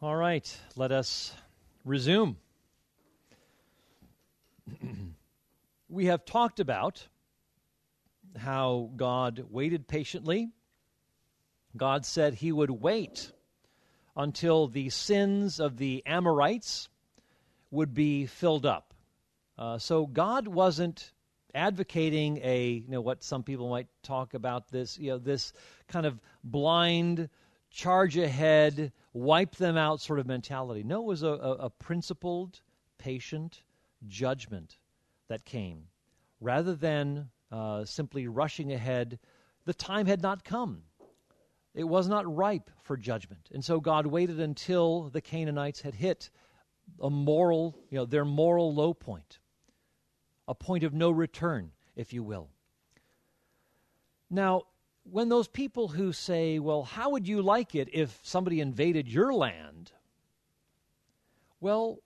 All right, let us resume. we have talked about how God waited patiently. God said he would wait until the sins of the Amorites would be filled up. Uh, so God wasn't advocating a, you know, what some people might talk about this, you know, this kind of blind charge ahead, wipe them out sort of mentality. No, it was a, a, a principled, patient judgment that came. Rather than uh, simply rushing ahead, the time had not come. It was not ripe for judgment. And so God waited until the Canaanites had hit a moral, you know, their moral low point, a point of no return, if you will. Now, when those people who say, well, how would you like it if somebody invaded your land? Well,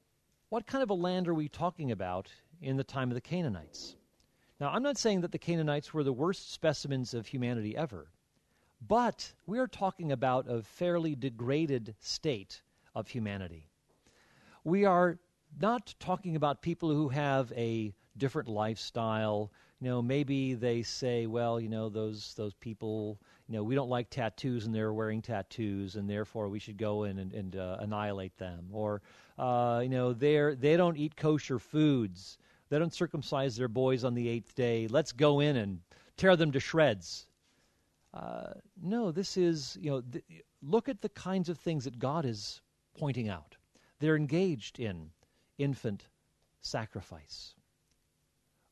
what kind of a land are we talking about in the time of the Canaanites? Now, I'm not saying that the Canaanites were the worst specimens of humanity ever, but we are talking about a fairly degraded state of humanity. We are not talking about people who have a different lifestyle, you know, maybe they say, well, you know, those those people, you know, we don't like tattoos and they're wearing tattoos, and therefore we should go in and, and uh, annihilate them. Or, uh, you know, they're they don't eat kosher foods. They don't circumcise their boys on the eighth day. Let's go in and tear them to shreds. Uh, no, this is, you know, th- look at the kinds of things that God is pointing out. They're engaged in infant sacrifice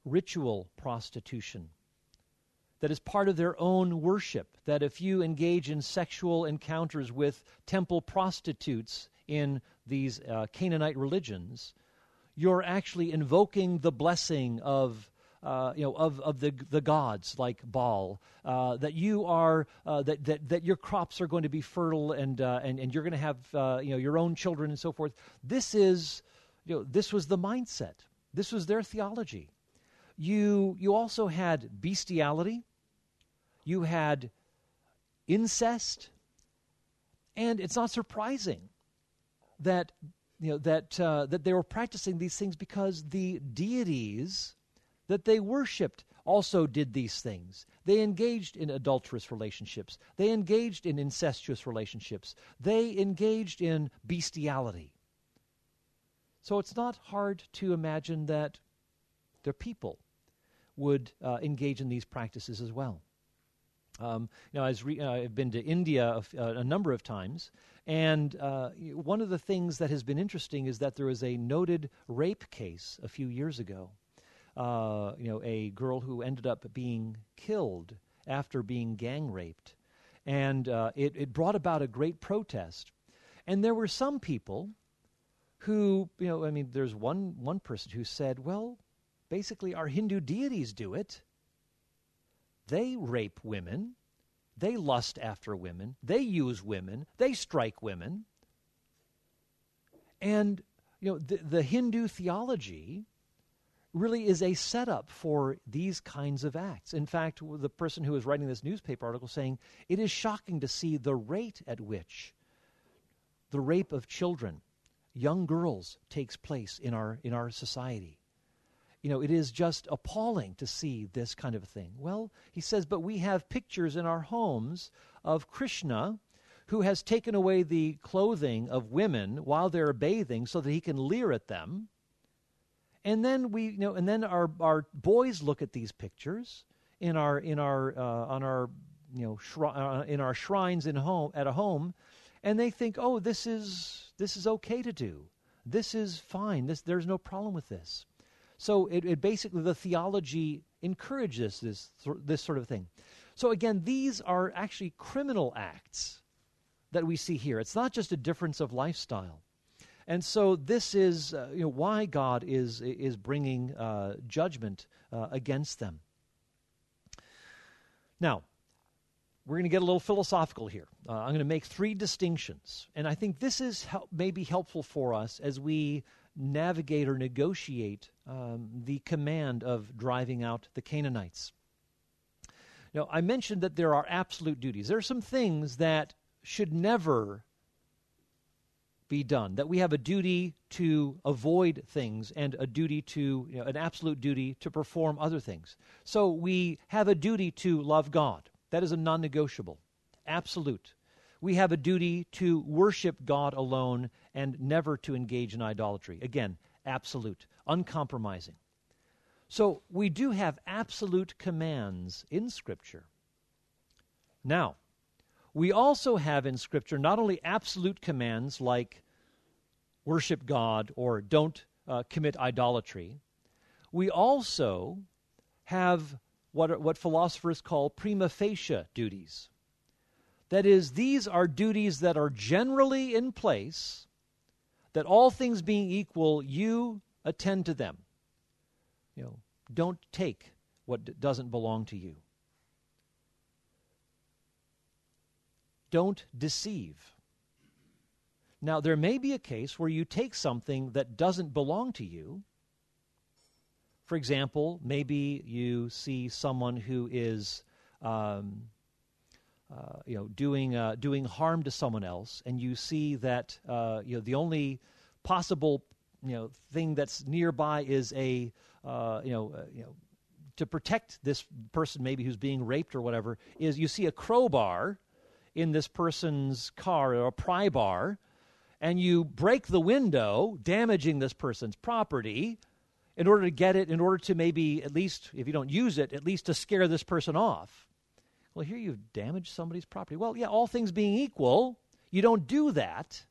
ritual prostitution that is part of their own worship. That if you engage in sexual encounters with temple prostitutes in these uh, Canaanite religions, you're actually invoking the blessing of. Uh, you know, of, of the, the gods like Baal, uh, that you are, uh, that, that, that your crops are going to be fertile and, uh, and, and you're going to have, uh, you know, your own children and so forth. This is, you know, this was the mindset. This was their theology you, you also had bestiality, you had incest, and it's not surprising that, you know, that, uh, that they were practicing these things because the deities that they worshiped also did these things. They engaged in adulterous relationships. They engaged in incestuous relationships. They engaged in bestiality. So it's not hard to imagine that they're people would uh, engage in these practices as well. Um, you know, I re- uh, I've been to India a, uh, a number of times, and uh, one of the things that has been interesting is that there was a noted rape case a few years ago. Uh, you know, a girl who ended up being killed after being gang raped, and uh, it, it brought about a great protest. And there were some people who, you know, I mean, there's one one person who said, "Well, basically our Hindu deities do it. They rape women, they lust after women, they use women, they strike women. And you know, the, the Hindu theology really is a setup for these kinds of acts. In fact, the person who was writing this newspaper article saying it is shocking to see the rate at which the rape of children, young girls, takes place in our in our society you know, it is just appalling to see this kind of thing. Well, he says, but we have pictures in our homes of Krishna who has taken away the clothing of women while they're bathing so that he can leer at them. And then we, you know, and then our, our boys look at these pictures in our, in our, uh, on our, you know, shri- uh, in our shrines in home, at a home, and they think, oh, this is, this is okay to do. This is fine. This, there's no problem with this. So it, it basically, the theology encourages this, this sort of thing. So again, these are actually criminal acts that we see here. It's not just a difference of lifestyle. And so this is uh, you know, why God is, is bringing uh, judgment uh, against them. Now, we're going to get a little philosophical here. Uh, I'm going to make three distinctions. And I think this is hel- maybe helpful for us as we navigate or negotiate um, the command of driving out the Canaanites. Now, I mentioned that there are absolute duties. There are some things that should never be done, that we have a duty to avoid things and a duty to, you know, an absolute duty to perform other things. So we have a duty to love God. That is a non negotiable, absolute. We have a duty to worship God alone and never to engage in idolatry. Again, absolute, uncompromising. So we do have absolute commands in Scripture. Now, we also have in Scripture not only absolute commands like worship God or don't uh, commit idolatry, we also have what, what philosophers call prima facie duties. That is, these are duties that are generally in place, that all things being equal, you attend to them. You know, don't take what doesn't belong to you. Don't deceive. Now, there may be a case where you take something that doesn't belong to you. For example, maybe you see someone who is, um, uh, you know, doing uh, doing harm to someone else, and you see that uh, you know the only possible you know thing that's nearby is a uh, you know uh, you know to protect this person maybe who's being raped or whatever is you see a crowbar in this person's car or a pry bar and you break the window, damaging this person's property, in order to get it, in order to maybe, at least, if you don't use it, at least to scare this person off. Well, here you've damaged somebody's property. Well, yeah, all things being equal, you don't do that.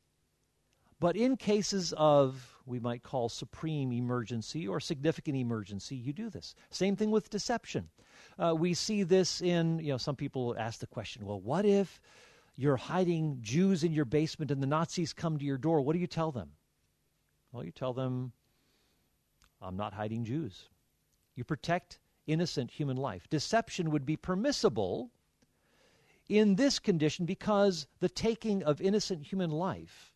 But in cases of, we might call supreme emergency or significant emergency, you do this. Same thing with deception. Uh, we see this in, you know, some people ask the question, well, what if you're hiding Jews in your basement and the Nazis come to your door? What do you tell them? Well, you tell them, I'm not hiding Jews. You protect innocent human life. Deception would be permissible in this condition because the taking of innocent human life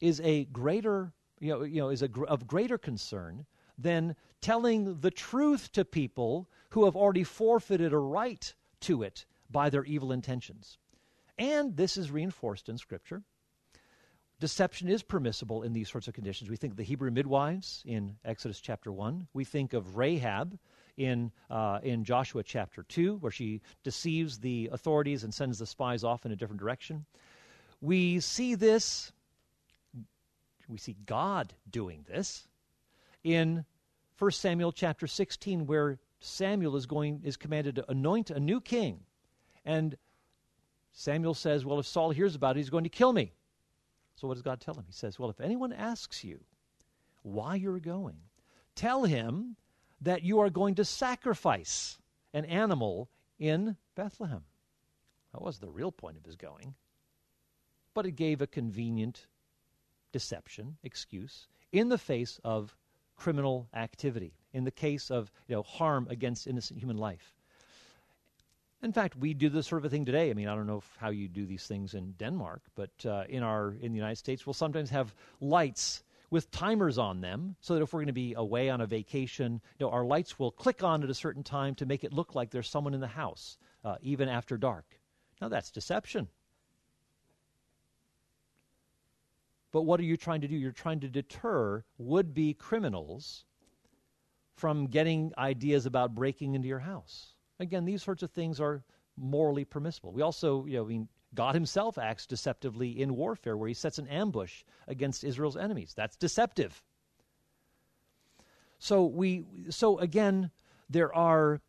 is a greater, you know, you know is a, of greater concern than telling the truth to people who have already forfeited a right to it by their evil intentions. And this is reinforced in Scripture. Deception is permissible in these sorts of conditions. We think of the Hebrew midwives in Exodus chapter 1. We think of Rahab in, uh, in Joshua chapter 2, where she deceives the authorities and sends the spies off in a different direction. We see this, we see God doing this in 1 Samuel chapter 16, where Samuel is going is commanded to anoint a new king. And Samuel says, Well, if Saul hears about it, he's going to kill me. So what does God tell him? He says, Well, if anyone asks you why you're going, tell him that you are going to sacrifice an animal in Bethlehem. That was the real point of his going. But it gave a convenient deception, excuse, in the face of criminal activity, in the case of you know, harm against innocent human life. In fact, we do this sort of a thing today. I mean, I don't know how you do these things in Denmark, but uh, in our in the United States, we'll sometimes have lights with timers on them, so that if we're going to be away on a vacation, you know, our lights will click on at a certain time to make it look like there's someone in the house, uh, even after dark. Now that's deception. But what are you trying to do? You're trying to deter would be criminals from getting ideas about breaking into your house. Again, these sorts of things are morally permissible. We also, you know, I mean, God himself acts deceptively in warfare where he sets an ambush against Israel's enemies. That's deceptive. So we so again, there are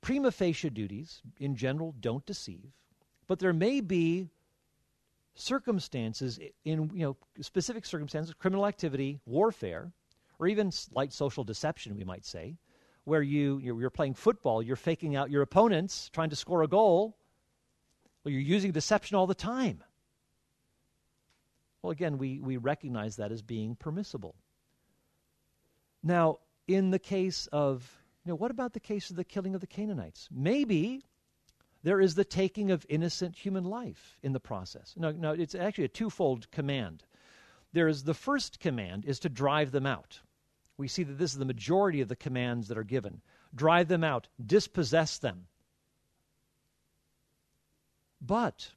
prima facie duties in general, don't deceive, but there may be circumstances in you know specific circumstances criminal activity warfare or even light social deception we might say where you you're, playing football you're faking out your opponents trying to score a goal well you're using deception all the time well again we we recognize that as being permissible now in the case of you know what about the case of the killing of the canaanites maybe there is the taking of innocent human life in the process. No, no, it's actually a twofold command. There is the first command is to drive them out. We see that this is the majority of the commands that are given. Drive them out, dispossess them. But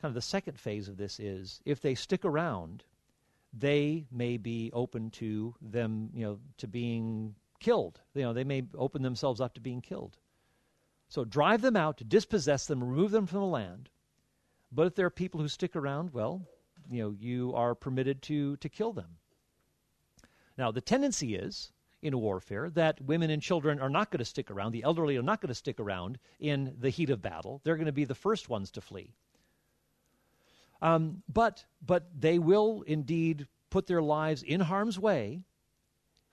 kind of the second phase of this is if they stick around, they may be open to them, you know, to being killed. You know, they may open themselves up to being killed. So drive them out, dispossess them, remove them from the land. But if there are people who stick around, well, you know, you are permitted to to kill them. Now, the tendency is in warfare that women and children are not going to stick around. The elderly are not going to stick around in the heat of battle. They're going to be the first ones to flee. Um, but but they will indeed put their lives in harm's way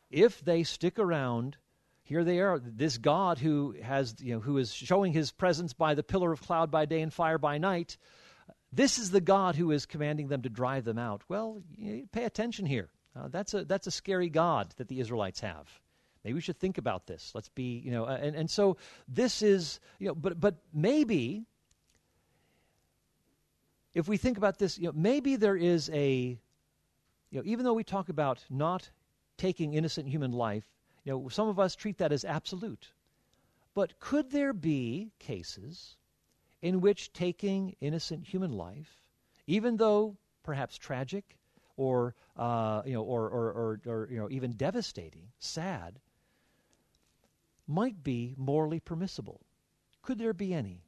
if they stick around. Here they are, this God who has you know who is showing His presence by the pillar of cloud by day and fire by night. This is the God who is commanding them to drive them out. Well, pay attention here. Uh, that's a that's a scary God that the Israelites have. Maybe we should think about this. Let's be, you know, uh, and, and so this is, you know, but but maybe if we think about this, you know, maybe there is a, you know, even though we talk about not taking innocent human life, you know, some of us treat that as absolute. But could there be cases in which taking innocent human life, even though perhaps tragic, or uh, you know, or, or, or, or you know, even devastating, sad, might be morally permissible. Could there be any?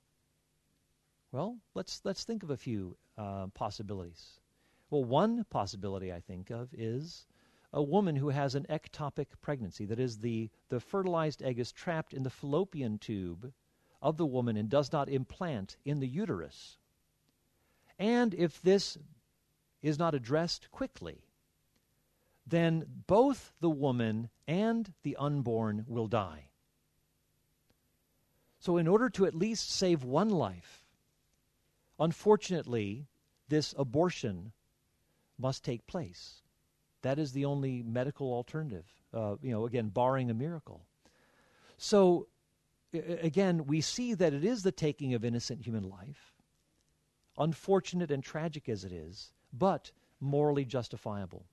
Well, let's let's think of a few uh, possibilities. Well, one possibility I think of is a woman who has an ectopic pregnancy. That is, the, the fertilized egg is trapped in the fallopian tube of the woman and does not implant in the uterus. And if this is not addressed quickly, then both the woman and the unborn will die. So, in order to at least save one life, unfortunately, this abortion must take place. That is the only medical alternative, uh, you know, again, barring a miracle. So, again, we see that it is the taking of innocent human life, unfortunate and tragic as it is, but morally justifiable.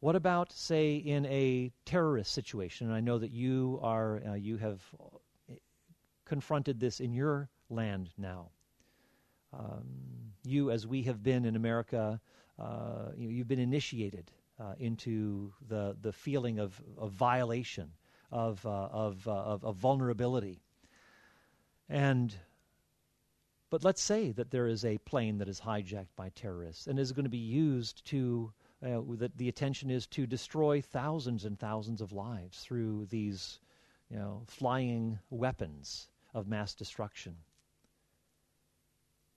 What about, say, in a terrorist situation? And I know that you are uh, you have confronted this in your land now. Um, you, as we have been in America, uh, you, have been initiated uh, into the the feeling of, of violation, of uh, of, uh, of, of vulnerability, and but let's say that there is a plane that is hijacked by terrorists and is going to be used to, uh, that the attention is to destroy thousands and thousands of lives through these, you know, flying weapons of mass destruction.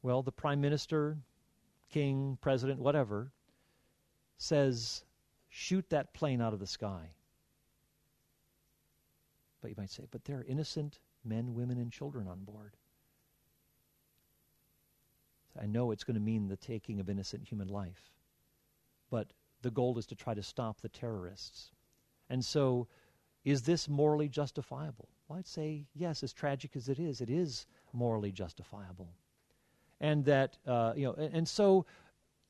Well, the prime minister, king, president, whatever, says, shoot that plane out of the sky. But you might say, but there are innocent men, women, and children on board. I know it's going to mean the taking of innocent human life. But the goal is to try to stop the terrorists. And so, is this morally justifiable? Well, I'd say yes, as tragic as it is, it is morally justifiable. And that, uh, you know, and, and, so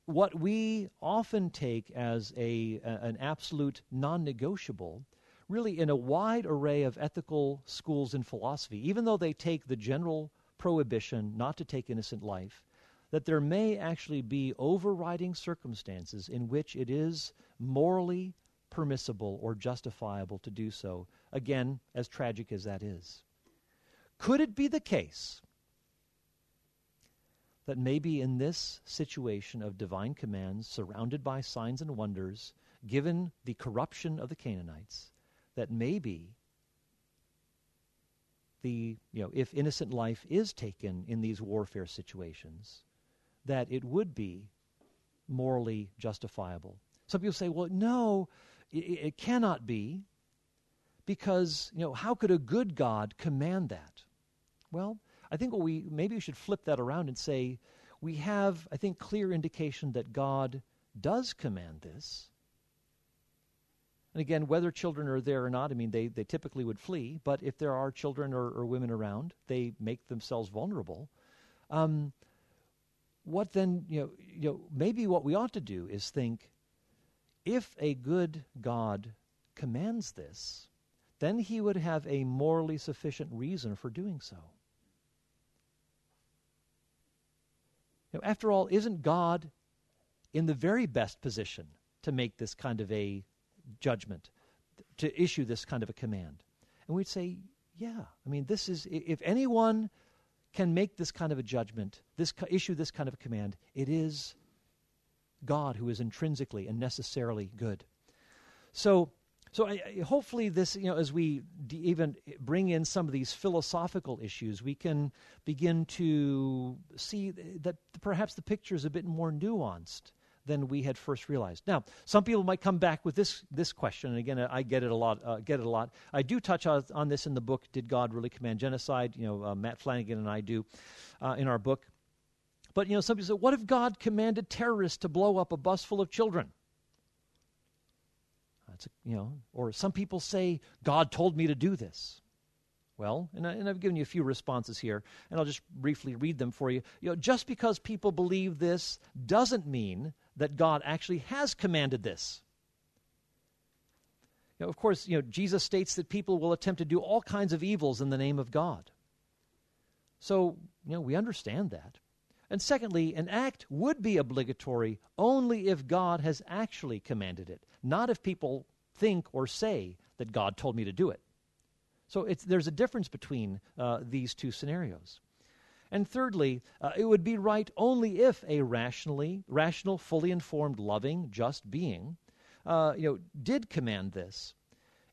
what we often take as a, a an absolute non negotiable, really in a wide array of ethical schools and philosophy, even though they take the general prohibition not to take innocent life, that there may actually be overriding circumstances in which it is morally permissible or justifiable to do so, again, as tragic as that is. Could it be the case that maybe in this situation of divine commands, surrounded by signs and wonders, given the corruption of the Canaanites, that maybe the you know if innocent life is taken in these warfare situations that it would be morally justifiable. Some people say, well, no, it, it cannot be because, you know, how could a good God command that? Well, I think what we maybe we should flip that around and say we have, I think, clear indication that God does command this. And again, whether children are there or not, I mean, they, they typically would flee, but if there are children or, or women around, they make themselves vulnerable. Um, what then, you know, you know, maybe what we ought to do is think if a good God commands this, then he would have a morally sufficient reason for doing so. You know, after all, isn't God in the very best position to make this kind of a judgment, to issue this kind of a command? And we'd say, yeah. I mean, this is, if anyone can make this kind of a judgment, this issue this kind of a command, it is God who is intrinsically and necessarily good. So, so I, I, hopefully this, you know, as we even bring in some of these philosophical issues, we can begin to see that perhaps the picture is a bit more nuanced than we had first realized. Now, some people might come back with this this question, and again, I get it a lot. Uh, get it a lot. I do touch on, on, this in the book. Did God really command genocide? You know, uh, Matt Flannagan and I do uh, in our book. But you know, some people say, what if God commanded terrorists to blow up a bus full of children? That's a, you know, or some people say God told me to do this. Well, and, I, and I've given you a few responses here, and I'll just briefly read them for you. You know, just because people believe this doesn't mean that God actually has commanded this. Of course, you know, Jesus states that people will attempt to do all kinds of evils in the name of God. So, you know, we understand that. And secondly, an act would be obligatory only if God has actually commanded it, not if people think or say that God told me to do it. So there's a difference between uh, these two scenarios. And thirdly, uh, it would be right only if a rationally, rational, fully informed, loving, just being, uh, you know, did command this.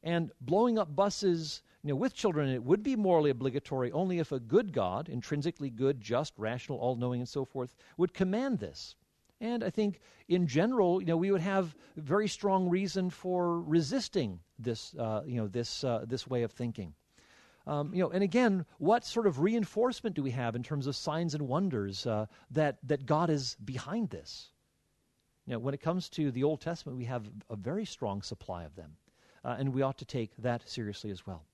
And blowing up buses, you know, with children, it would be morally obligatory only if a good God, intrinsically good, just, rational, all-knowing, and so forth, would command this. And I think, in general, you know, we would have very strong reason for resisting this, uh, you know, this, uh, this way of thinking. Um, you know, and again, what sort of reinforcement do we have in terms of signs and wonders uh, that that God is behind this? You know, when it comes to the Old Testament, we have a very strong supply of them, uh, and we ought to take that seriously as well.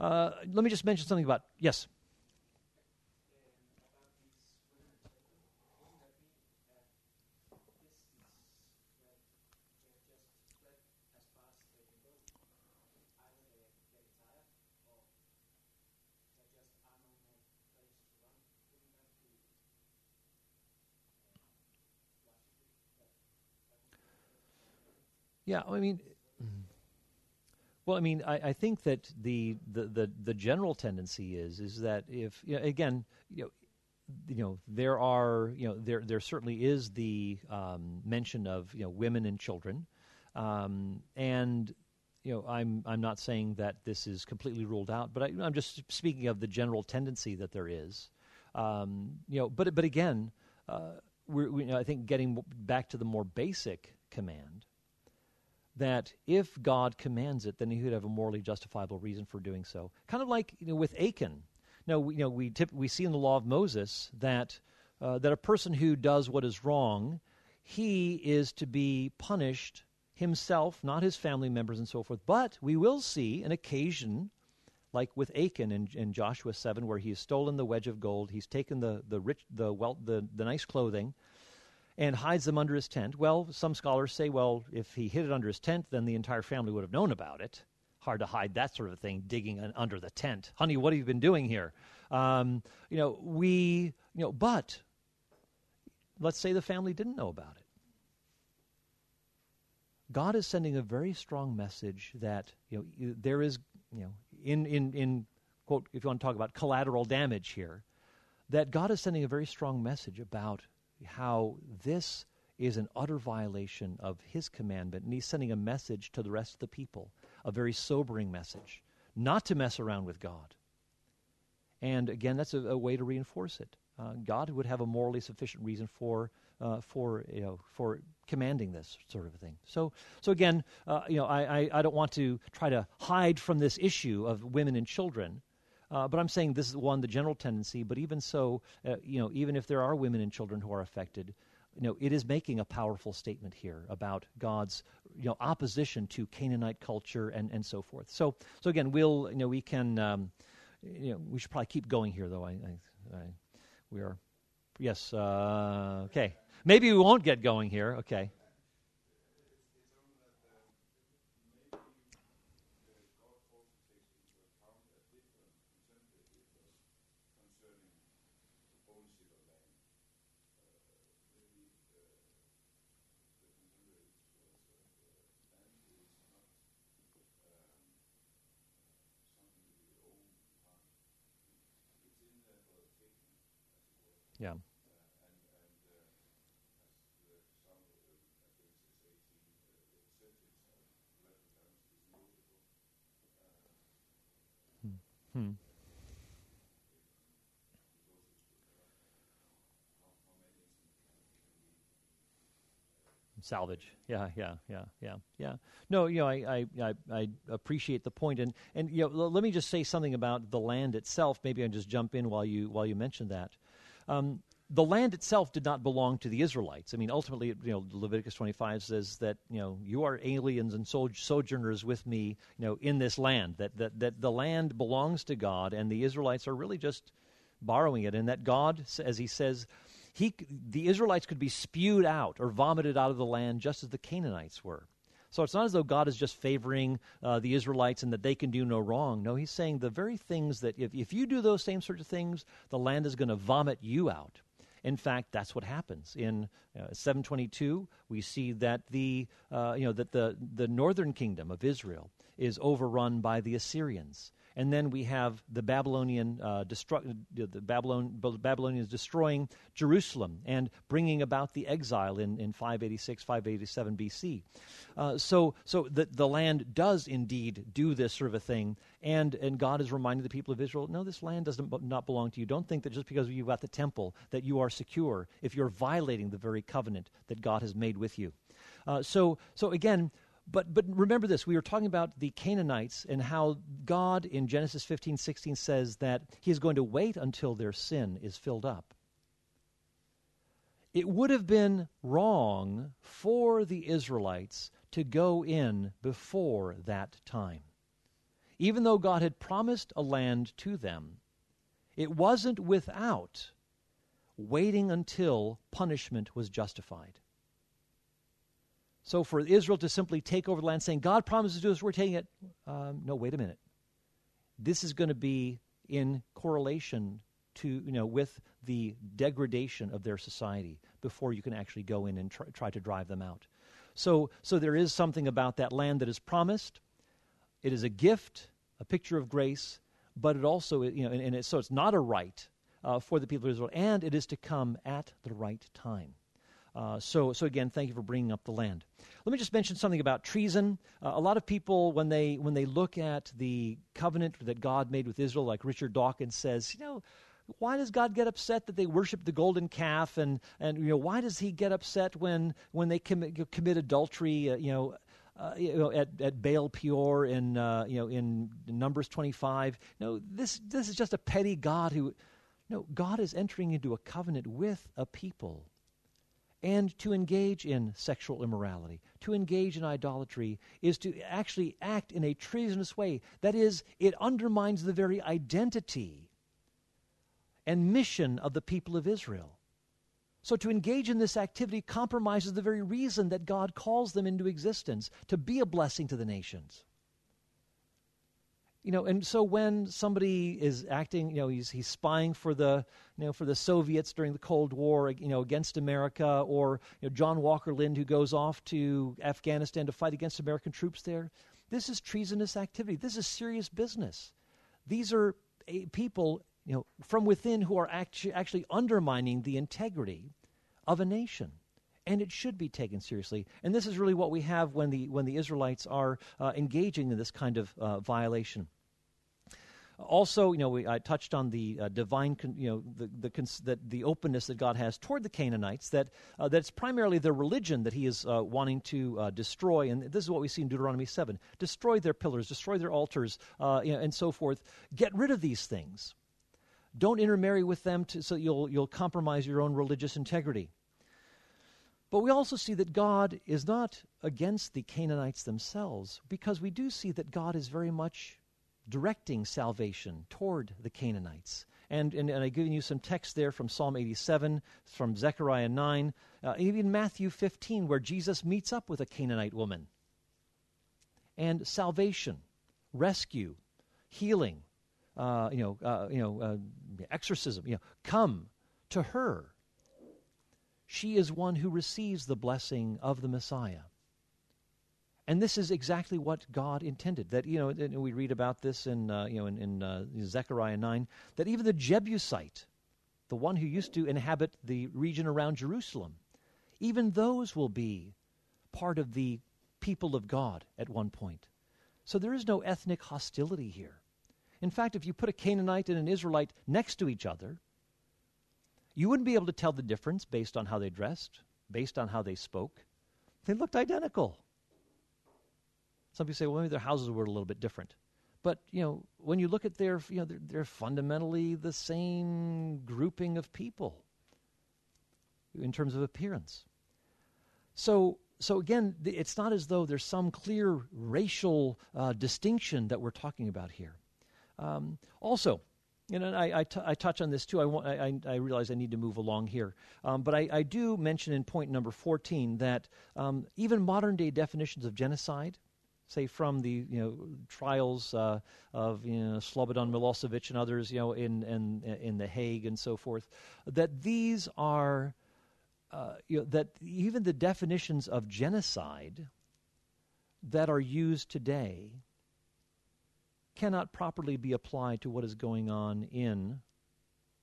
Uh, let me just mention something about yes. Yeah, I mean, well, I mean, I, I think that the, the, the, the, general tendency is is that if you know, again, you know, you know, there are you know there there certainly is the um, mention of you know women and children, um, and you know I'm I'm not saying that this is completely ruled out, but I, am just speaking of the general tendency that there is, um, you know. But but again, uh, we're, we, you know, I think getting back to the more basic command that if God commands it, then he would have a morally justifiable reason for doing so. Kind of like you know, with Achan. Now, we, you know, we, tip, we see in the law of Moses that, uh, that a person who does what is wrong, he is to be punished himself, not his family members and so forth. But we will see an occasion, like with Achan in, in Joshua 7, where he has stolen the wedge of gold, he's taken the, the, rich, the, well, the, the nice clothing, and hides them under his tent. Well, some scholars say, well, if he hid it under his tent, then the entire family would have known about it. Hard to hide that sort of thing, digging under the tent. Honey, what have you been doing here? Um, you know, we, you know, but let's say the family didn't know about it. God is sending a very strong message that you know there is you know in in in quote if you want to talk about collateral damage here, that God is sending a very strong message about how this is an utter violation of his commandment, and he's sending a message to the rest of the people, a very sobering message, not to mess around with God. And again, that's a, a way to reinforce it. Uh, God would have a morally sufficient reason for uh, for you know for commanding this sort of thing. So so again, uh, you know, I, I, I don't want to try to hide from this issue of women and children. Uh, but I'm saying this is one, the general tendency. But even so, uh, you know, even if there are women and children who are affected, you know, it is making a powerful statement here about God's, you know, opposition to Canaanite culture and, and so forth. So, so again, we'll, you know, we can, um, you know, we should probably keep going here, though. I, I, I we are, yes, uh, okay. Maybe we won't get going here. Okay. Yeah. Hmm. Salvage. Yeah, yeah, yeah, yeah, yeah. No, you know, I, I, I, I appreciate the point, and and you know, l- let me just say something about the land itself. Maybe I just jump in while you while you mention that. Um, the land itself did not belong to the Israelites. I mean, ultimately, you know, Leviticus 25 says that you know you are aliens and sojourners with me, you know, in this land. That that that the land belongs to God, and the Israelites are really just borrowing it, and that God, as He says, he, the Israelites could be spewed out or vomited out of the land just as the Canaanites were. So it's not as though God is just favoring uh, the Israelites and that they can do no wrong. No, he's saying the very things that if, if you do those same sorts of things, the land is going to vomit you out. In fact, that's what happens in uh, 722. We see that the uh, you know that the the northern kingdom of Israel is overrun by the Assyrians, and then we have the Babylonian uh, destru- the Babylon, Babylonians destroying Jerusalem and bringing about the exile in, in 586, 587 BC. Uh, so so the, the land does indeed do this sort of a thing, and, and God is reminding the people of Israel, no, this land does not belong to you. Don't think that just because you've got the temple that you are secure if you're violating the very covenant that God has made with you. Uh, so, so again, but, but remember this we were talking about the Canaanites and how God in Genesis 15 16 says that He is going to wait until their sin is filled up. It would have been wrong for the Israelites to go in before that time. Even though God had promised a land to them, it wasn't without waiting until punishment was justified. So for Israel to simply take over the land, saying, God promises to us, we're taking it. Um, no, wait a minute. This is going to be in correlation to, you know, with the degradation of their society before you can actually go in and try, try to drive them out. So, so there is something about that land that is promised. It is a gift, a picture of grace, but it also, you know, and, and it, so it's not a right uh, for the people of Israel, and it is to come at the right time. Uh, so, so again, thank you for bringing up the land. Let me just mention something about treason. Uh, a lot of people, when they when they look at the covenant that God made with Israel, like Richard Dawkins says, you know, why does God get upset that they worship the golden calf, and and you know why does He get upset when when they commit, commit adultery? Uh, you know. Uh, you know, at, at Baal Peor in uh, you know in Numbers 25. No, this this is just a petty God who, no, God is entering into a covenant with a people and to engage in sexual immorality, to engage in idolatry, is to actually act in a treasonous way. That is, it undermines the very identity and mission of the people of Israel. So, to engage in this activity compromises the very reason that God calls them into existence to be a blessing to the nations you know, and so when somebody is acting, you know, he's he's spying for the, you know, for the Soviets during the Cold War, you know, against America, or you know, John Walker Lindh who goes off to Afghanistan to fight against American troops there. This is treasonous activity. This is serious business. These are people, you know, from within who are actually actually undermining the integrity of a nation and it should be taken seriously. And this is really what we have when the when the Israelites are uh, engaging in this kind of uh, violation. Also, you know, we, I touched on the uh, divine, con, you know, the the, the openness that God has toward the Canaanites. That uh, that's primarily their religion that He is uh, wanting to uh, destroy, and this is what we see in Deuteronomy seven: destroy their pillars, destroy their altars, uh, you know, and so forth. Get rid of these things. Don't intermarry with them, to, so you'll you'll compromise your own religious integrity. But we also see that God is not against the Canaanites themselves, because we do see that God is very much directing salvation toward the Canaanites. And, and, and I've given you some text there from Psalm 87, from Zechariah 9, uh, even Matthew 15, where Jesus meets up with a Canaanite woman. And salvation, rescue, healing, uh, you know, uh, you know, uh, exorcism, you know, come to her. She is one who receives the blessing of the Messiah. And this is exactly what God intended. That you know, we read about this in uh, you know in, in uh, Zechariah nine. That even the Jebusite, the one who used to inhabit the region around Jerusalem. Even those will be part of the people of God at one point. So there is no ethnic hostility here. In fact, if you put a Canaanite and an Israelite next to each other, you wouldn't be able to tell the difference based on how they dressed, based on how they spoke. They looked identical. Some people say, well, maybe their houses were a little bit different. But, you know, when you look at their, you know, they're, they're fundamentally the same grouping of people in terms of appearance. So, so again, it's not as though there's some clear racial uh, distinction that we're talking about here. Um, also, you know, I, I, t- I touch on this too. I, want, I, I, realize I need to move along here. Um, but I, I, do mention in point number 14 that um, even modern day definitions of genocide, say from the you know, trials uh, of you know, Slobodan Milosevic and others you know, in, in, in The Hague and so forth, that these are, uh, you know, that even the definitions of genocide that are used today cannot properly be applied to what is going on in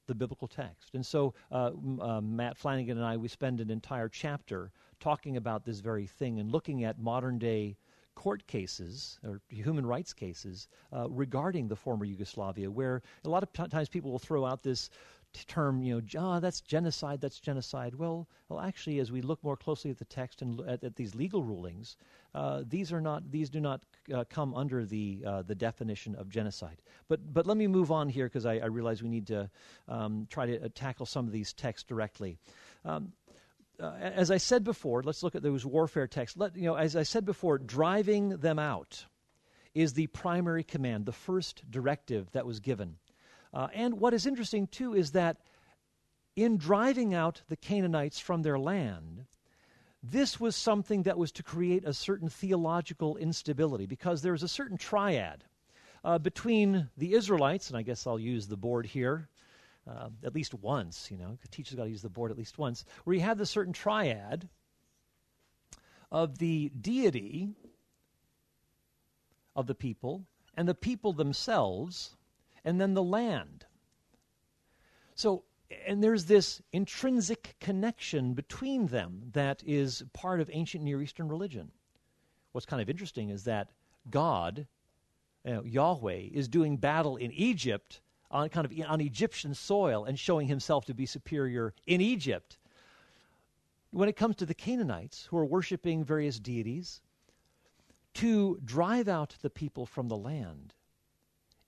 the biblical text. And so, uh, uh, Matt Flannagan and I, we spend an entire chapter talking about this very thing and looking at modern day court cases or human rights cases uh, regarding the former Yugoslavia, where a lot of t- times people will throw out this term, you know, oh, that's genocide, that's genocide. Well, well, actually, as we look more closely at the text and at, at these legal rulings, uh, these are not, these do not uh, come under the uh, the definition of genocide. But but let me move on here because I, I, realize we need to um, try to uh, tackle some of these texts directly. Um, uh, as I said before, let's look at those warfare texts. Let, you know, as I said before, driving them out is the primary command, the first directive that was given. Uh, and what is interesting, too, is that in driving out the Canaanites from their land, this was something that was to create a certain theological instability because there was a certain triad uh, between the Israelites, and I guess I'll use the board here uh, at least once, you know, the teacher's got to use the board at least once, where you have this certain triad of the deity of the people and the people themselves and then the land. So, and there's this intrinsic connection between them that is part of ancient Near Eastern religion. What's kind of interesting is that God, you know, Yahweh, is doing battle in Egypt on kind of on Egyptian soil and showing himself to be superior in Egypt. When it comes to the Canaanites who are worshiping various deities, to drive out the people from the land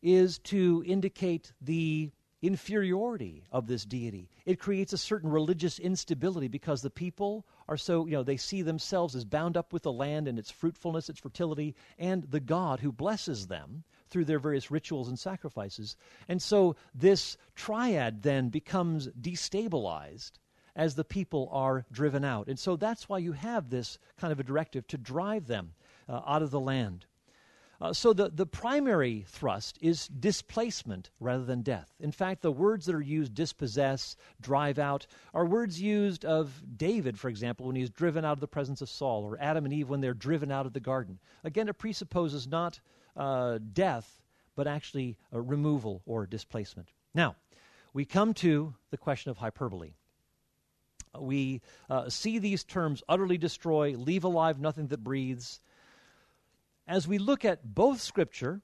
is to indicate the inferiority of this deity. It creates a certain religious instability because the people are so, you know, they see themselves as bound up with the land and its fruitfulness, its fertility, and the God who blesses them through their various rituals and sacrifices. And so this triad then becomes destabilized as the people are driven out. And so that's why you have this kind of a directive to drive them uh, out of the land. Uh, so the, the primary thrust is displacement rather than death. In fact, the words that are used, dispossess, drive out, are words used of David, for example, when he's driven out of the presence of Saul, or Adam and Eve when they're driven out of the garden. Again, it presupposes not uh, death, but actually a removal or displacement. Now, we come to the question of hyperbole. We uh, see these terms utterly destroy, leave alive nothing that breathes, as we look at both Scripture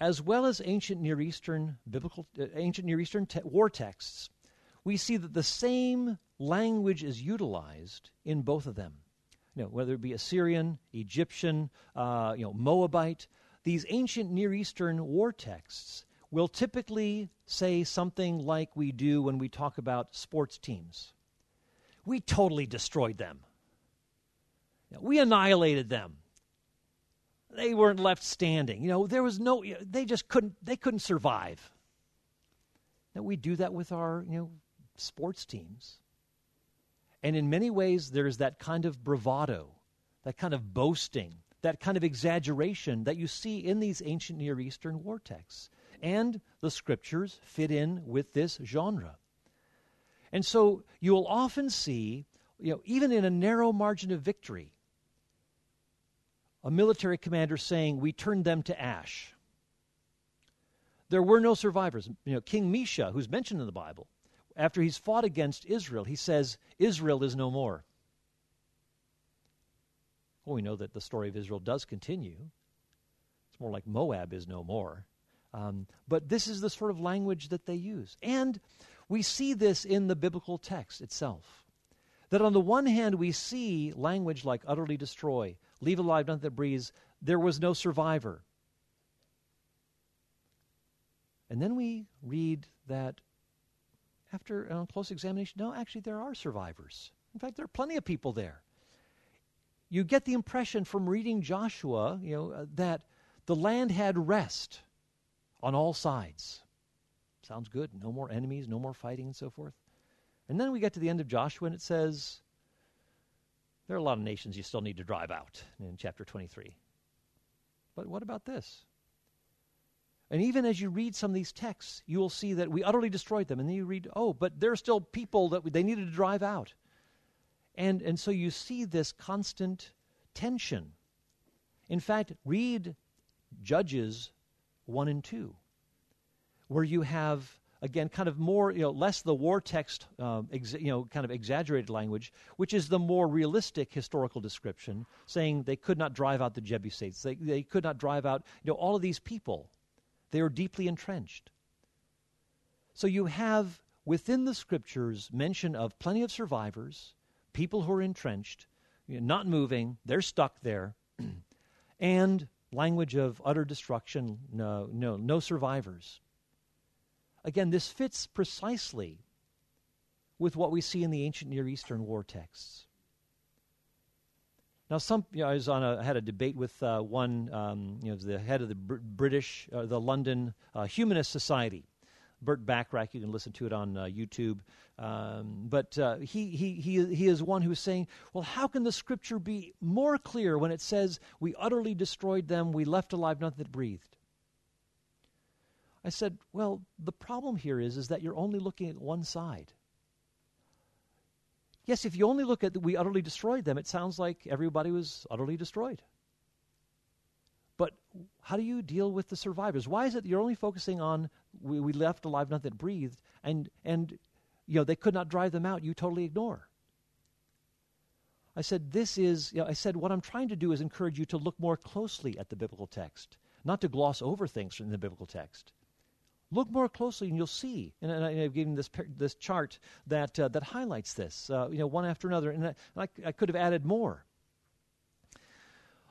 as well as ancient Near Eastern biblical, uh, ancient Near Eastern te- war texts, we see that the same language is utilized in both of them. You know, whether it be Assyrian, Egyptian, uh, you know, Moabite, these ancient Near Eastern war texts will typically say something like we do when we talk about sports teams. We totally destroyed them. You know, we annihilated them they weren't left standing. You know, there was no, they just couldn't, they couldn't survive. Now, we do that with our, you know, sports teams. And in many ways, there's that kind of bravado, that kind of boasting, that kind of exaggeration that you see in these ancient Near Eastern war texts. And the scriptures fit in with this genre. And so you'll often see, you know, even in a narrow margin of victory, a military commander saying, We turned them to ash. There were no survivors. You know, King Mesha, who's mentioned in the Bible, after he's fought against Israel, he says, Israel is no more. Well, we know that the story of Israel does continue. It's more like Moab is no more. Um, but this is the sort of language that they use. And we see this in the biblical text itself. That on the one hand, we see language like utterly destroy, leave alive nothing that breathes, there was no survivor. And then we read that after on close examination, no, actually, there are survivors. In fact, there are plenty of people there. You get the impression from reading Joshua, you know, uh, that the land had rest on all sides. Sounds good. No more enemies, no more fighting, and so forth. And then we get to the end of Joshua, and it says, there are a lot of nations you still need to drive out in chapter 23. But what about this? And even as you read some of these texts, you will see that we utterly destroyed them. And then you read, oh, but there are still people that they needed to drive out. And, and so you see this constant tension. In fact, read Judges 1 and 2, where you have again, kind of more, you know, less the war text, um, ex- you know, kind of exaggerated language, which is the more realistic historical description, saying they could not drive out the Jebusites, they, they could not drive out, you know, all of these people. They are deeply entrenched. So you have within the scriptures mention of plenty of survivors, people who are entrenched, not moving, they're stuck there, and language of utter destruction, no, no, no survivors. Again, this fits precisely with what we see in the ancient Near Eastern war texts. Now, some you know, I was on a had a debate with uh, one, um, you know, the head of the Br- British, uh, the London uh, Humanist Society, Bert Bacharach. You can listen to it on uh, YouTube. Um, but uh, he, he, he, he is one who is saying, well, how can the scripture be more clear when it says, we utterly destroyed them, we left alive nothing that breathed? I said, well, the problem here is, is that you're only looking at one side. Yes, if you only look at the, we utterly destroyed them, it sounds like everybody was utterly destroyed. But how do you deal with the survivors? Why is it you're only focusing on we, we left alive, nothing that breathed, and and you know they could not drive them out? You totally ignore. I said, this is, you know, I said, what I'm trying to do is encourage you to look more closely at the biblical text, not to gloss over things in the biblical text. Look more closely, and you'll see. And, I, have given this this chart that uh, that highlights this, uh, you know, one after another. And I, I, could have added more.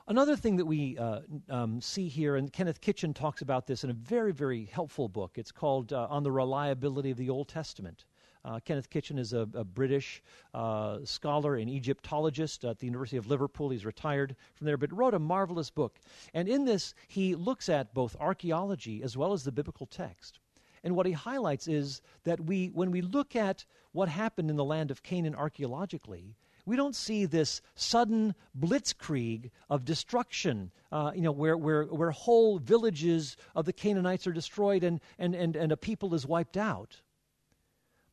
Another thing that we uh, um, see here, and Kenneth Kitchen talks about this in a very, very helpful book. It's called uh, "On the Reliability of the Old Testament." Uh, Kenneth Kitchen is a, a British uh, scholar and Egyptologist at the University of Liverpool. He's retired from there, but wrote a marvelous book. And in this, he looks at both archaeology as well as the biblical text. And what he highlights is that we, when we look at what happened in the land of Canaan archaeologically, we don't see this sudden blitzkrieg of destruction, uh, you know, where, where, where whole villages of the Canaanites are destroyed and, and, and, and a people is wiped out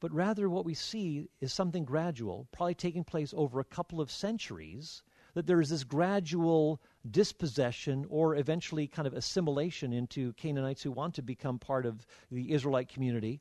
but rather what we see is something gradual, probably taking place over a couple of centuries, that there is this gradual dispossession or eventually kind of assimilation into Canaanites who want to become part of the Israelite community.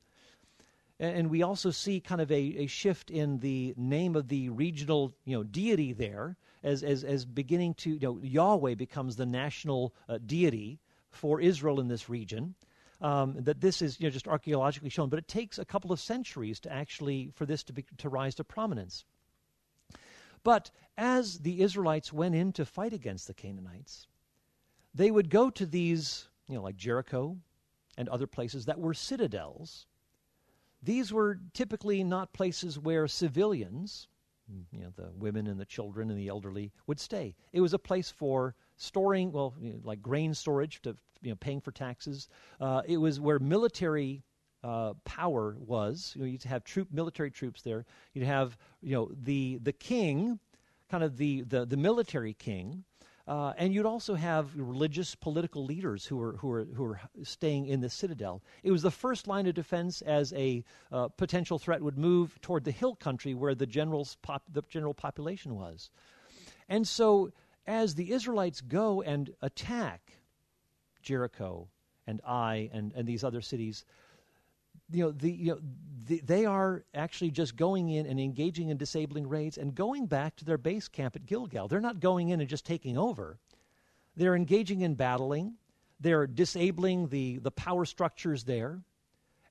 And we also see kind of a, a shift in the name of the regional you know, deity there as, as, as beginning to, you know, Yahweh becomes the national uh, deity for Israel in this region um, that this is you know, just archaeologically shown, but it takes a couple of centuries to actually for this to, be, to rise to prominence. But as the Israelites went in to fight against the Canaanites, they would go to these, you know, like Jericho and other places that were citadels. These were typically not places where civilians, you know, the women and the children and the elderly would stay. It was a place for storing, well, you know, like grain storage to you know, paying for taxes. Uh, it was where military uh, power was. You know, you'd have troop, military troops there. You'd have you know the the king, kind of the the, the military king. Uh, and you'd also have religious political leaders who were, who, were, who were staying in the citadel. It was the first line of defense as a uh, potential threat would move toward the hill country where the, general's pop, the general population was. And so as the Israelites go and attack Jericho and Ai and, and these other cities, you know, the, you know the, they are actually just going in and engaging in disabling raids and going back to their base camp at Gilgal. They're not going in and just taking over. They're engaging in battling. They're disabling the, the power structures there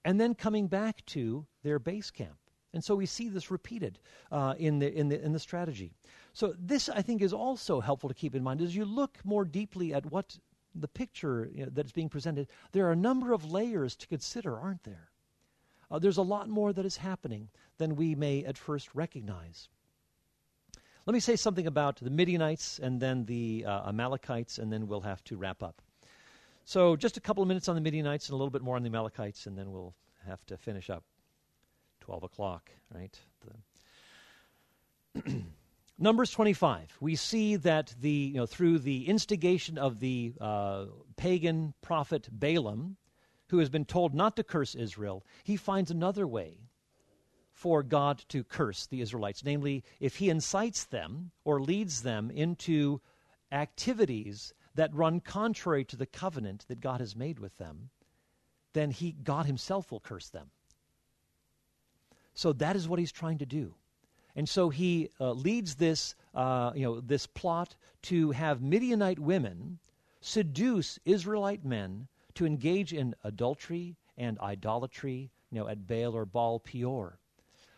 and then coming back to their base camp. And so we see this repeated uh, in, the, in, the, in the strategy. So, this I think is also helpful to keep in mind as you look more deeply at what the picture you know, that's being presented. There are a number of layers to consider, aren't there? Uh, there's a lot more that is happening than we may at first recognize. Let me say something about the Midianites and then the uh, Amalekites, and then we'll have to wrap up. So, just a couple of minutes on the Midianites and a little bit more on the Amalekites, and then we'll have to finish up. 12 o'clock, right? Numbers 25, we see that the, you know, through the instigation of the uh, pagan prophet Balaam, who has been told not to curse Israel, he finds another way for God to curse the Israelites. Namely, if he incites them or leads them into activities that run contrary to the covenant that God has made with them, then he, God himself will curse them. So that is what he's trying to do. And so he uh, leads this, uh, you know, this plot to have Midianite women seduce Israelite men to engage in adultery and idolatry, you know, at Baal or Baal Peor.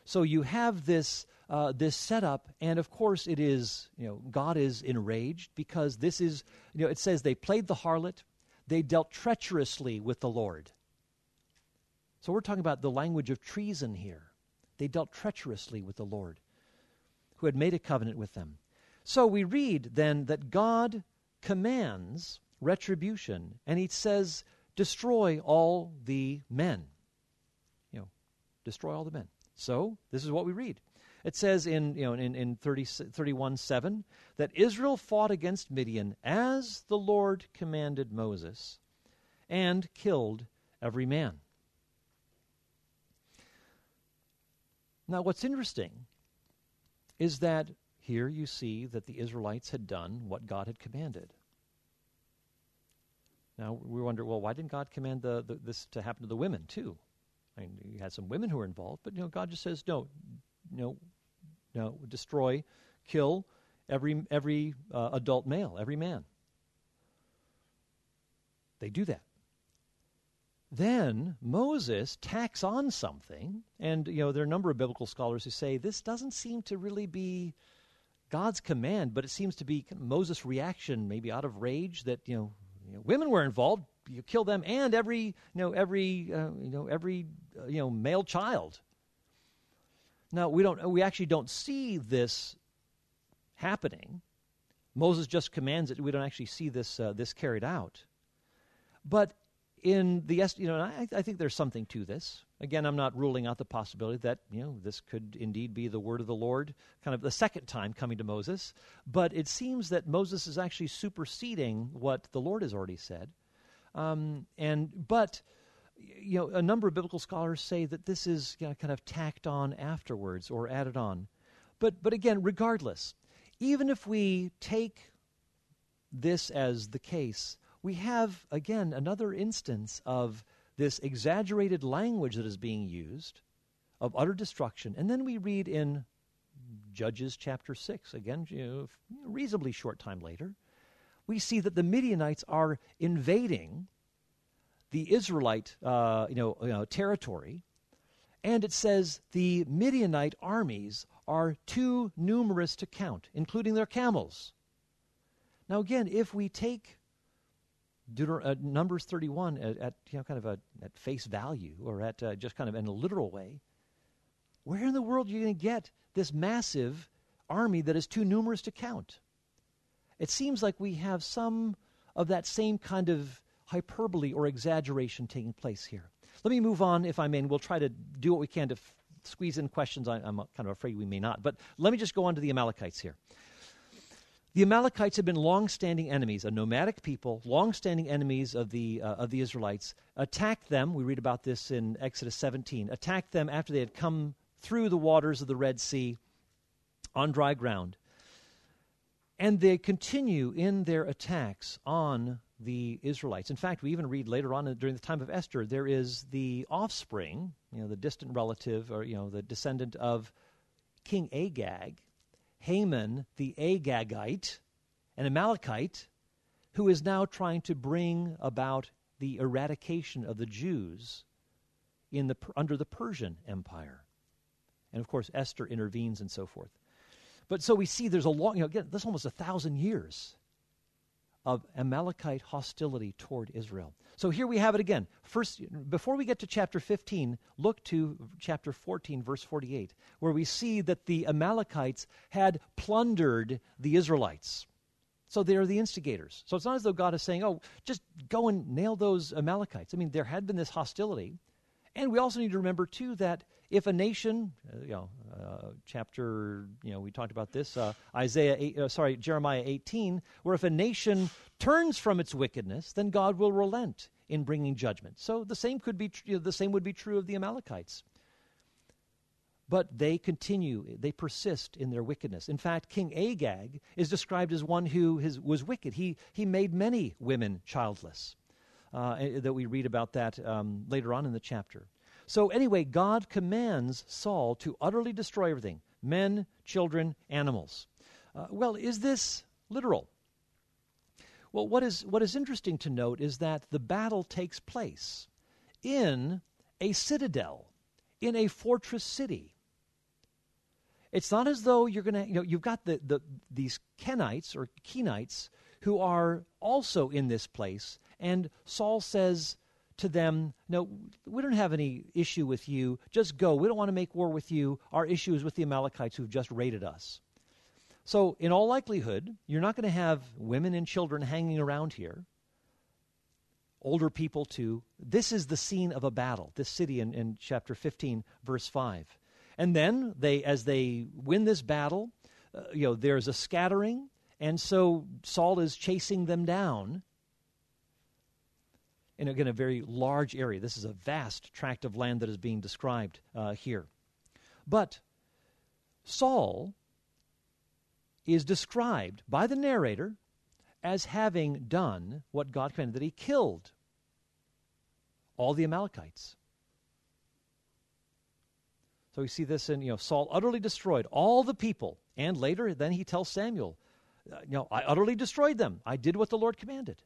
So you have this uh, this setup, and of course it is, you know, God is enraged because this is, you know, it says they played the harlot, they dealt treacherously with the Lord. So we're talking about the language of treason here. They dealt treacherously with the Lord, who had made a covenant with them. So we read then that God commands retribution, and he says, Destroy all the men. You know, destroy all the men. So this is what we read. It says in, you know, in, in 30, 31 7 that Israel fought against Midian as the Lord commanded Moses and killed every man. Now, what's interesting is that here you see that the Israelites had done what God had commanded. Now, we wonder, well, why didn't God command the, the, this to happen to the women, too? I mean, you had some women who were involved, but, you know, God just says, no, no, no, destroy, kill every, every uh, adult male, every man. They do that. Then Moses tacks on something, and you know there are a number of biblical scholars who say this doesn't seem to really be God's command, but it seems to be Moses' reaction, maybe out of rage that you know, you know women were involved, you kill them, and every you know every uh, you know every uh, you know male child. Now we don't we actually don't see this happening. Moses just commands it. We don't actually see this uh, this carried out. But in the you know I, I, think there's something to this. Again i'm not ruling out the possibility that you know this could indeed be the word of the lord kind of the second time coming to moses. But it seems that moses is actually superseding what the lord has already said. Um, and but you know a number of biblical scholars say that this is you know, kind of tacked on afterwards or added on. But but again regardless even if we take this as the case we have, again, another instance of this exaggerated language that is being used of utter destruction. And then we read in Judges chapter 6, again, you know, reasonably short time later, we see that the Midianites are invading the Israelite uh, you know, you know, territory. And it says the Midianite armies are too numerous to count, including their camels. Now, again, if we take Deuter- uh, Numbers 31 at, at, you know kind of a, at face value or at uh, just kind of in a literal way, where in the world are you going to get this massive army that is too numerous to count? It seems like we have some of that same kind of hyperbole or exaggeration taking place here. Let me move on, if I may, and we'll try to do what we can to f- squeeze in questions. I, I'm kind of afraid we may not. But let me just go on to the Amalekites here. The Amalekites had been long-standing enemies, a nomadic people, long-standing enemies of the uh, of the Israelites. Attacked them. We read about this in Exodus 17. Attacked them after they had come through the waters of the Red Sea on dry ground. And they continue in their attacks on the Israelites. In fact, we even read later on during the time of Esther, there is the offspring, you know, the distant relative or, you know, the descendant of King Agag, Haman the Agagite, an Amalekite, who is now trying to bring about the eradication of the Jews in the, under the Persian Empire. And of course, Esther intervenes and so forth. But so we see there's a long, you know, again, is almost a thousand years of Amalekite hostility toward Israel. So here we have it again. First, before we get to chapter 15, look to chapter 14, verse 48, where we see that the Amalekites had plundered the Israelites. So they're the instigators. So it's not as though God is saying, oh, just go and nail those Amalekites. I mean, there had been this hostility. And we also need to remember, too, that if a nation, uh, you know, uh, chapter, you know, we talked about this, uh, Isaiah, 8, uh, sorry, Jeremiah 18, where if a nation turns from its wickedness, then God will relent in bringing judgment. So the same could be, you know, the same would be true of the Amalekites. But they continue, they persist in their wickedness. In fact, King Agag is described as one who was wicked. He, he made many women childless. Uh, that we read about that um, later on in the chapter. So, anyway, God commands Saul to utterly destroy everything men, children, animals. Uh, well, is this literal? Well, what is, what is interesting to note is that the battle takes place in a citadel, in a fortress city. It's not as though you're going to, you know, you've got the, the, these Kenites or Kenites who are also in this place, and Saul says, to them, No, we don't have any issue with you. Just go. We don't want to make war with you. Our issue is with the Amalekites who've just raided us. So, in all likelihood, you're not going to have women and children hanging around here. Older people, too. This is the scene of a battle, this city in, in chapter 15, verse 5. And then, they, as they win this battle, uh, you know, there's a scattering, and so Saul is chasing them down in again a very large area. This is a vast tract of land that is being described uh, here. But Saul is described by the narrator as having done what God commanded, that he killed all the Amalekites. So we see this in, you know, Saul utterly destroyed all the people. And later, then he tells Samuel, uh, you know, I utterly destroyed them. I did what the Lord commanded.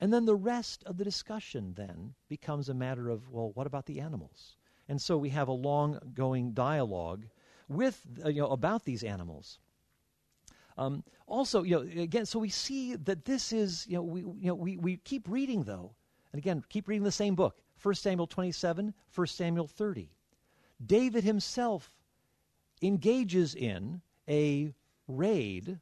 And then the rest of the discussion then becomes a matter of, well, what about the animals? And so we have a long going dialogue with, uh, you know, about these animals. Um, also, you know, again, so we see that this is, you know, we, you know, we, we keep reading, though, and again, keep reading the same book 1 Samuel 27, 1 Samuel 30. David himself engages in a raid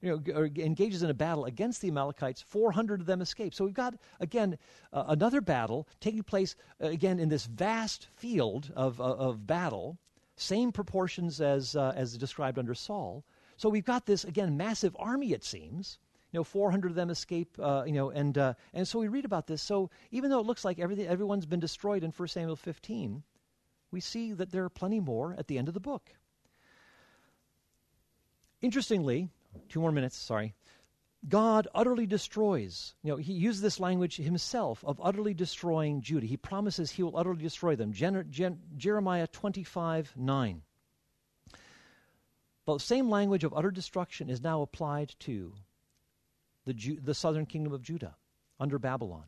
you know, engages in a battle against the Amalekites. 400 of them escape. So we've got, again, uh, another battle taking place, uh, again, in this vast field of, uh, of battle, same proportions as, uh, as described under Saul. So we've got this, again, massive army, it seems. You know, 400 of them escape, uh, you know, and, uh, and so we read about this. So even though it looks like everything, everyone's been destroyed in 1 Samuel 15, we see that there are plenty more at the end of the book. Interestingly, two more minutes, sorry. God utterly destroys. You know, he uses this language himself of utterly destroying Judah. He promises he will utterly destroy them. Gen- Gen- Jeremiah 25 9. The same language of utter destruction is now applied to the, Ju- the southern kingdom of Judah under Babylon.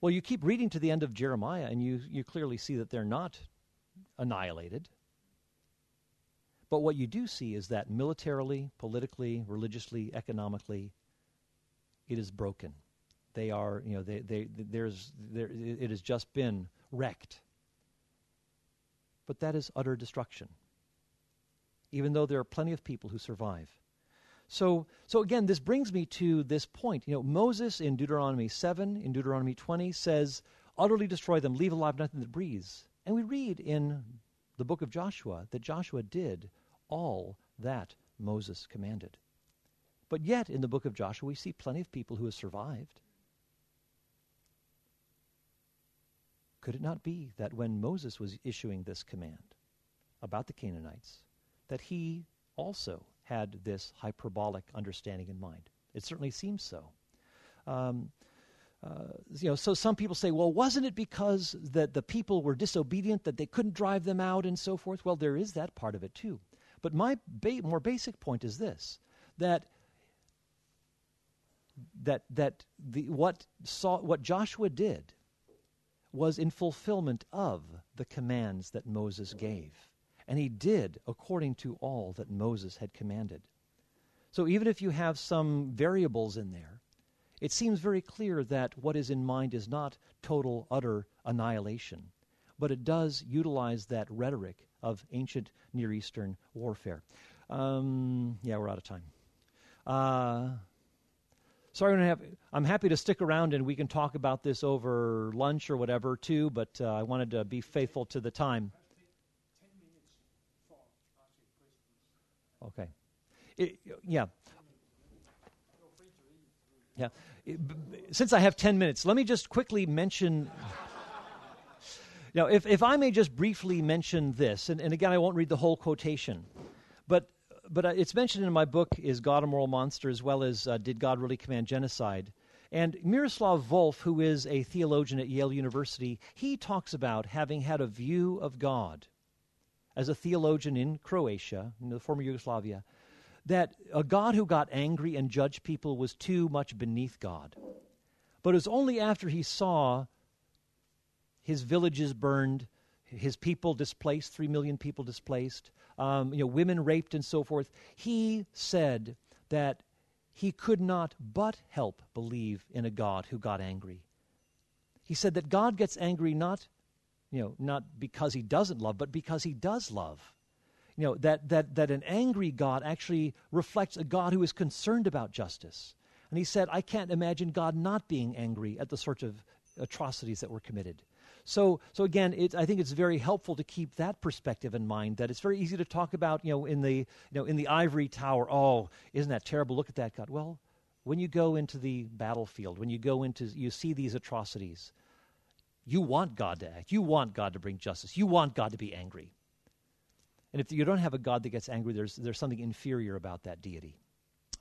Well, you keep reading to the end of Jeremiah, and you, you clearly see that they're not annihilated. But what you do see is that militarily, politically, religiously, economically, it is broken. They are, you know, they, they, there's, there, it has just been wrecked. But that is utter destruction, even though there are plenty of people who survive. So, so again, this brings me to this point. You know, Moses in Deuteronomy 7, in Deuteronomy 20, says, utterly destroy them, leave alive nothing that breathes. And we read in the book of Joshua that Joshua did all that Moses commanded. But yet, in the book of Joshua, we see plenty of people who have survived. Could it not be that when Moses was issuing this command about the Canaanites, that he also had this hyperbolic understanding in mind? It certainly seems so. Um, uh, you know, so some people say, well, wasn't it because that the people were disobedient that they couldn't drive them out and so forth? Well, there is that part of it too. But my ba- more basic point is this: that that that the what saw what Joshua did was in fulfillment of the commands that Moses gave, and he did according to all that Moses had commanded. So even if you have some variables in there, it seems very clear that what is in mind is not total, utter annihilation, but it does utilize that rhetoric of ancient Near Eastern warfare. Um, yeah, we're out of time. Uh, sorry, have, I'm happy to stick around and we can talk about this over lunch or whatever too, but uh, I wanted to be faithful to the time. Okay. It, yeah. Yeah. Since I have 10 minutes, let me just quickly mention. Now, if, if I may just briefly mention this, and, and again, I won't read the whole quotation, but, but uh, it's mentioned in my book, Is God a Moral Monster, as well as uh, Did God Really Command Genocide? And Miroslav Volf, who is a theologian at Yale University, he talks about having had a view of God as a theologian in Croatia, in the former Yugoslavia, that a God who got angry and judged people was too much beneath God. But it was only after he saw his villages burned, his people displaced, three million people displaced, um, you know, women raped and so forth, he said that he could not but help believe in a God who got angry. He said that God gets angry not, you know, not because he doesn't love, but because he does love you know, that, that, that an angry God actually reflects a God who is concerned about justice. And he said, I can't imagine God not being angry at the sorts of atrocities that were committed. So, so again, I think it's very helpful to keep that perspective in mind. That it's very easy to talk about, you know, in the, you know, in the ivory tower. Oh, isn't that terrible? Look at that God. Well, when you go into the battlefield, when you go into, you see these atrocities. You want God to act. You want God to bring justice. You want God to be angry. And if you don't have a God that gets angry, there's, there's something inferior about that deity.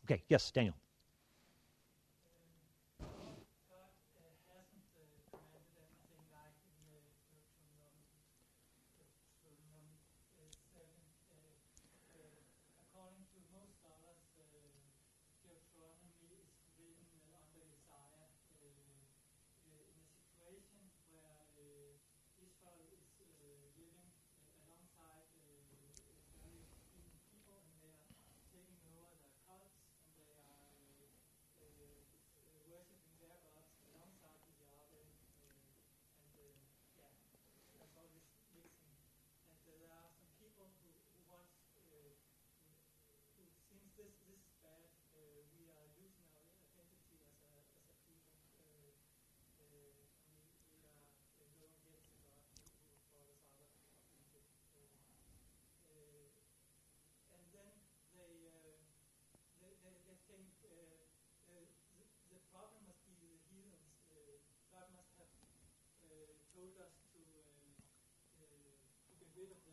Okay, yes, Daniel. A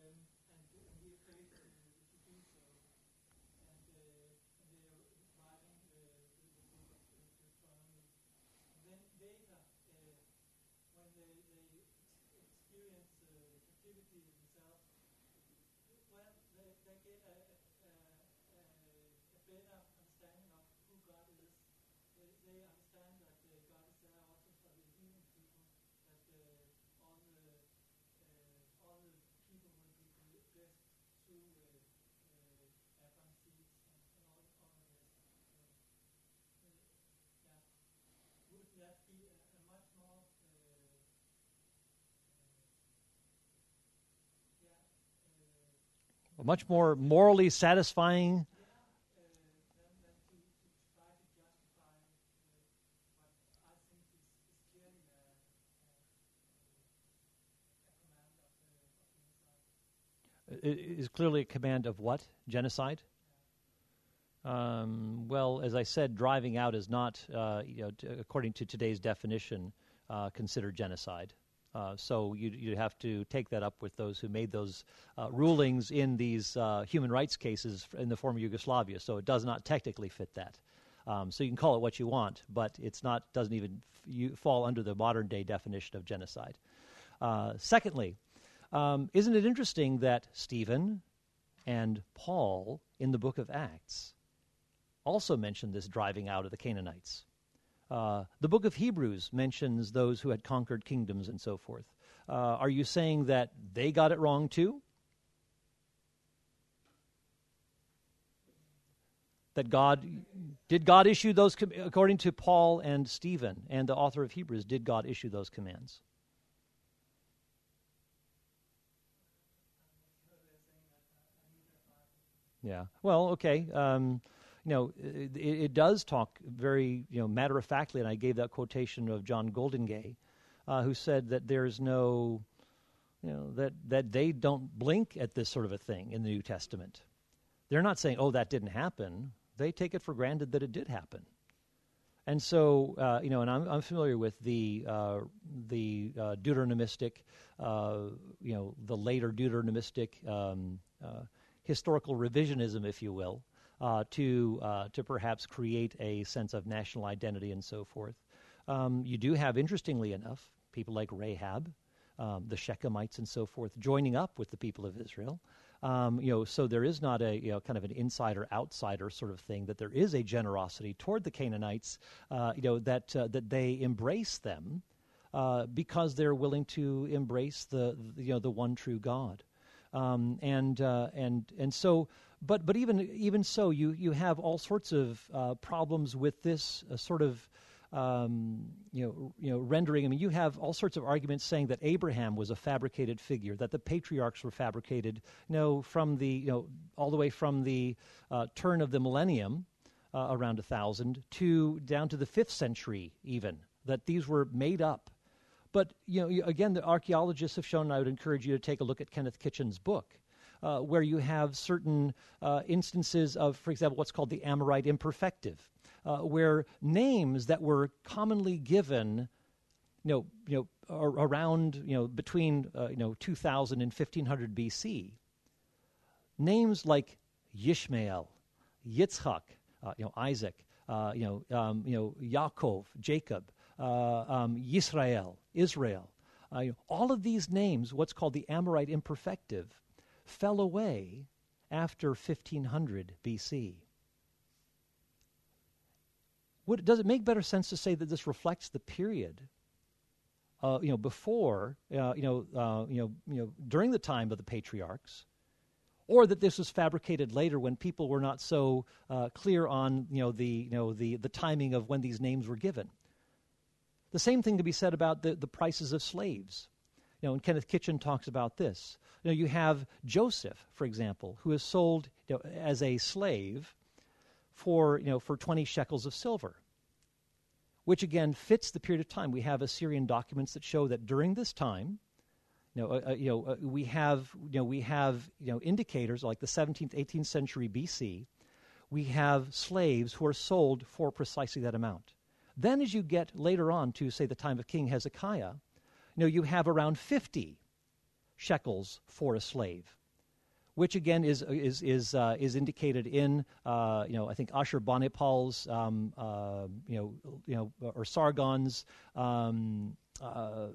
much more morally satisfying is clearly a command of what? Genocide? Um, well, as I said, driving out is not, uh, you know, t- according to today's definition, uh, considered genocide. Uh, so you, you have to take that up with those who made those uh, rulings in these uh, human rights cases in the former Yugoslavia. So it does not technically fit that. Um, so you can call it what you want, but it's not doesn't even f- fall under the modern day definition of genocide. Uh, secondly, um, isn't it interesting that Stephen and Paul in the book of Acts also mention this driving out of the Canaanites? Uh, the book of Hebrews mentions those who had conquered kingdoms and so forth. Uh, are you saying that they got it wrong too? that God did God issue those according to Paul and Stephen and the author of Hebrews did God issue those commands Yeah. Well, okay. Um, you know, it, it, does talk very, you know, matter of factly, and I gave that quotation of John Goldingay, uh, who said that there's no, you know, that that they don't blink at this sort of a thing in the New Testament. They're not saying, "Oh, that didn't happen." They take it for granted that it did happen. And so, uh, you know, and I'm, I'm familiar with the uh, the uh, Deuteronomistic, uh, you know, the later Deuteronomistic um, uh, historical revisionism, if you will, uh, to to perhaps create a sense of national identity and so forth. Um, you do have, interestingly enough, people like Rahab, um, the Shechemites and so forth, joining up with the people of Israel. Um, you know, so there is not a you know kind of an insider outsider sort of thing. That there is a generosity toward the Canaanites. Uh, you know that uh, that they embrace them uh, because they're willing to embrace the, the, you know the one true God. Um, and uh, and and so, but but even even so, you you have all sorts of uh, problems with this uh, sort of um, you know, you know, rendering. I mean, you have all sorts of arguments saying that Abraham was a fabricated figure, that the patriarchs were fabricated. You know, from the you know all the way from the uh, turn of the millennium, uh, around a thousand, to down to the fifth century, even that these were made up. But you know, again, the archaeologists have shown. I would encourage you to take a look at Kenneth Kitchen's book. Uh, where you have certain uh, instances of, for example, what's called the Amorite imperfective, uh, where names that were commonly given, you know, you know, around, you know, between, uh, you know, 2000 and 1500 BC, names like Yishmael, Yitzchak, uh, you know, Isaac, you know, um, you know, Yaakov, Jacob, uh, um, Yisrael, Israel, uh, you know, all of these names, what's called the Amorite imperfective, fell away after 1500 BC. Would, does it make better sense to say that this reflects the period, uh, you know, before, uh, you know, uh, you know, you know, during the time of the patriarchs, or that this was fabricated later when people were not so uh, clear on, you know, the, you know, the, the timing of when these names were given? The same thing can be said about the, the prices of slaves. You know, and Kenneth Kitchen talks about this. You know, you have Joseph, for example, who is sold you know, as a slave for, you know, for 20 shekels of silver, which again fits the period of time. We have Assyrian documents that show that during this time, you know, uh, uh, you know uh, we have, you know, we have, you know, indicators like the 17th, 18th century BC. We have slaves who are sold for precisely that amount. Then, as you get later on to, say, the time of King Hezekiah, you you have around 50 shekels for a slave which again is is is uh, is indicated in uh, you know I think Ashurbanipal's um, uh, you know you know or Sargon's um, uh,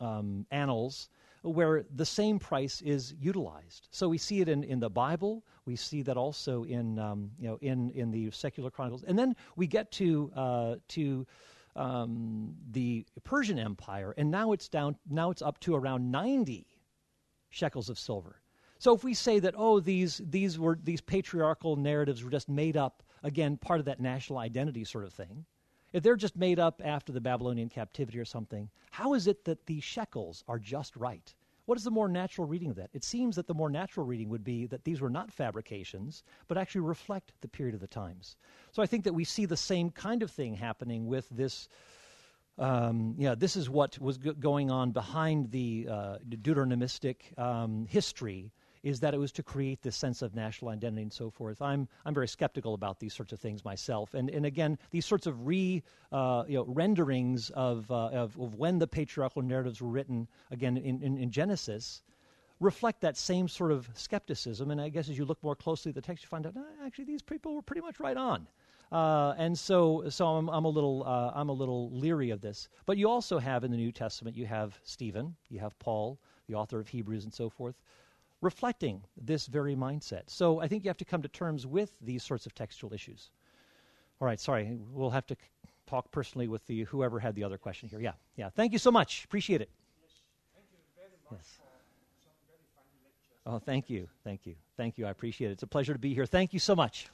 um, annals where the same price is utilized. So we see it in, in the Bible. We see that also in um, you know in in the secular chronicles, and then we get to uh, to um, the Persian Empire, and now it's down. Now it's up to around ninety shekels of silver. So if we say that, oh, these, these, were, these patriarchal narratives were just made up, again, part of that national identity sort of thing, if they're just made up after the Babylonian captivity or something, how is it that the shekels are just right? What is the more natural reading of that? It seems that the more natural reading would be that these were not fabrications, but actually reflect the period of the times. So I think that we see the same kind of thing happening with this. Um, yeah, this is what was g- going on behind the uh, Deuteronomistic um, history is that it was to create this sense of national identity and so forth. I'm, I'm very skeptical about these sorts of things myself. And, and again, these sorts of re, uh, you know, renderings of, uh, of, of, when the patriarchal narratives were written, again, in, in, in, Genesis, reflect that same sort of skepticism. And I guess as you look more closely at the text, you find out, actually, these people were pretty much right on. Uh, and so, so I'm, I'm a little, uh, I'm a little leery of this. But you also have in the New Testament, you have Stephen, you have Paul, the author of Hebrews, and so forth, reflecting this very mindset. So I think you have to come to terms with these sorts of textual issues. All right, sorry, we'll have to talk personally with the whoever had the other question here. Yeah, yeah. Thank you so much. Appreciate it. Yes. Thank you very much yes. Oh, thank you. Thank you. Thank you. I appreciate it. It's a pleasure to be here. Thank you so much.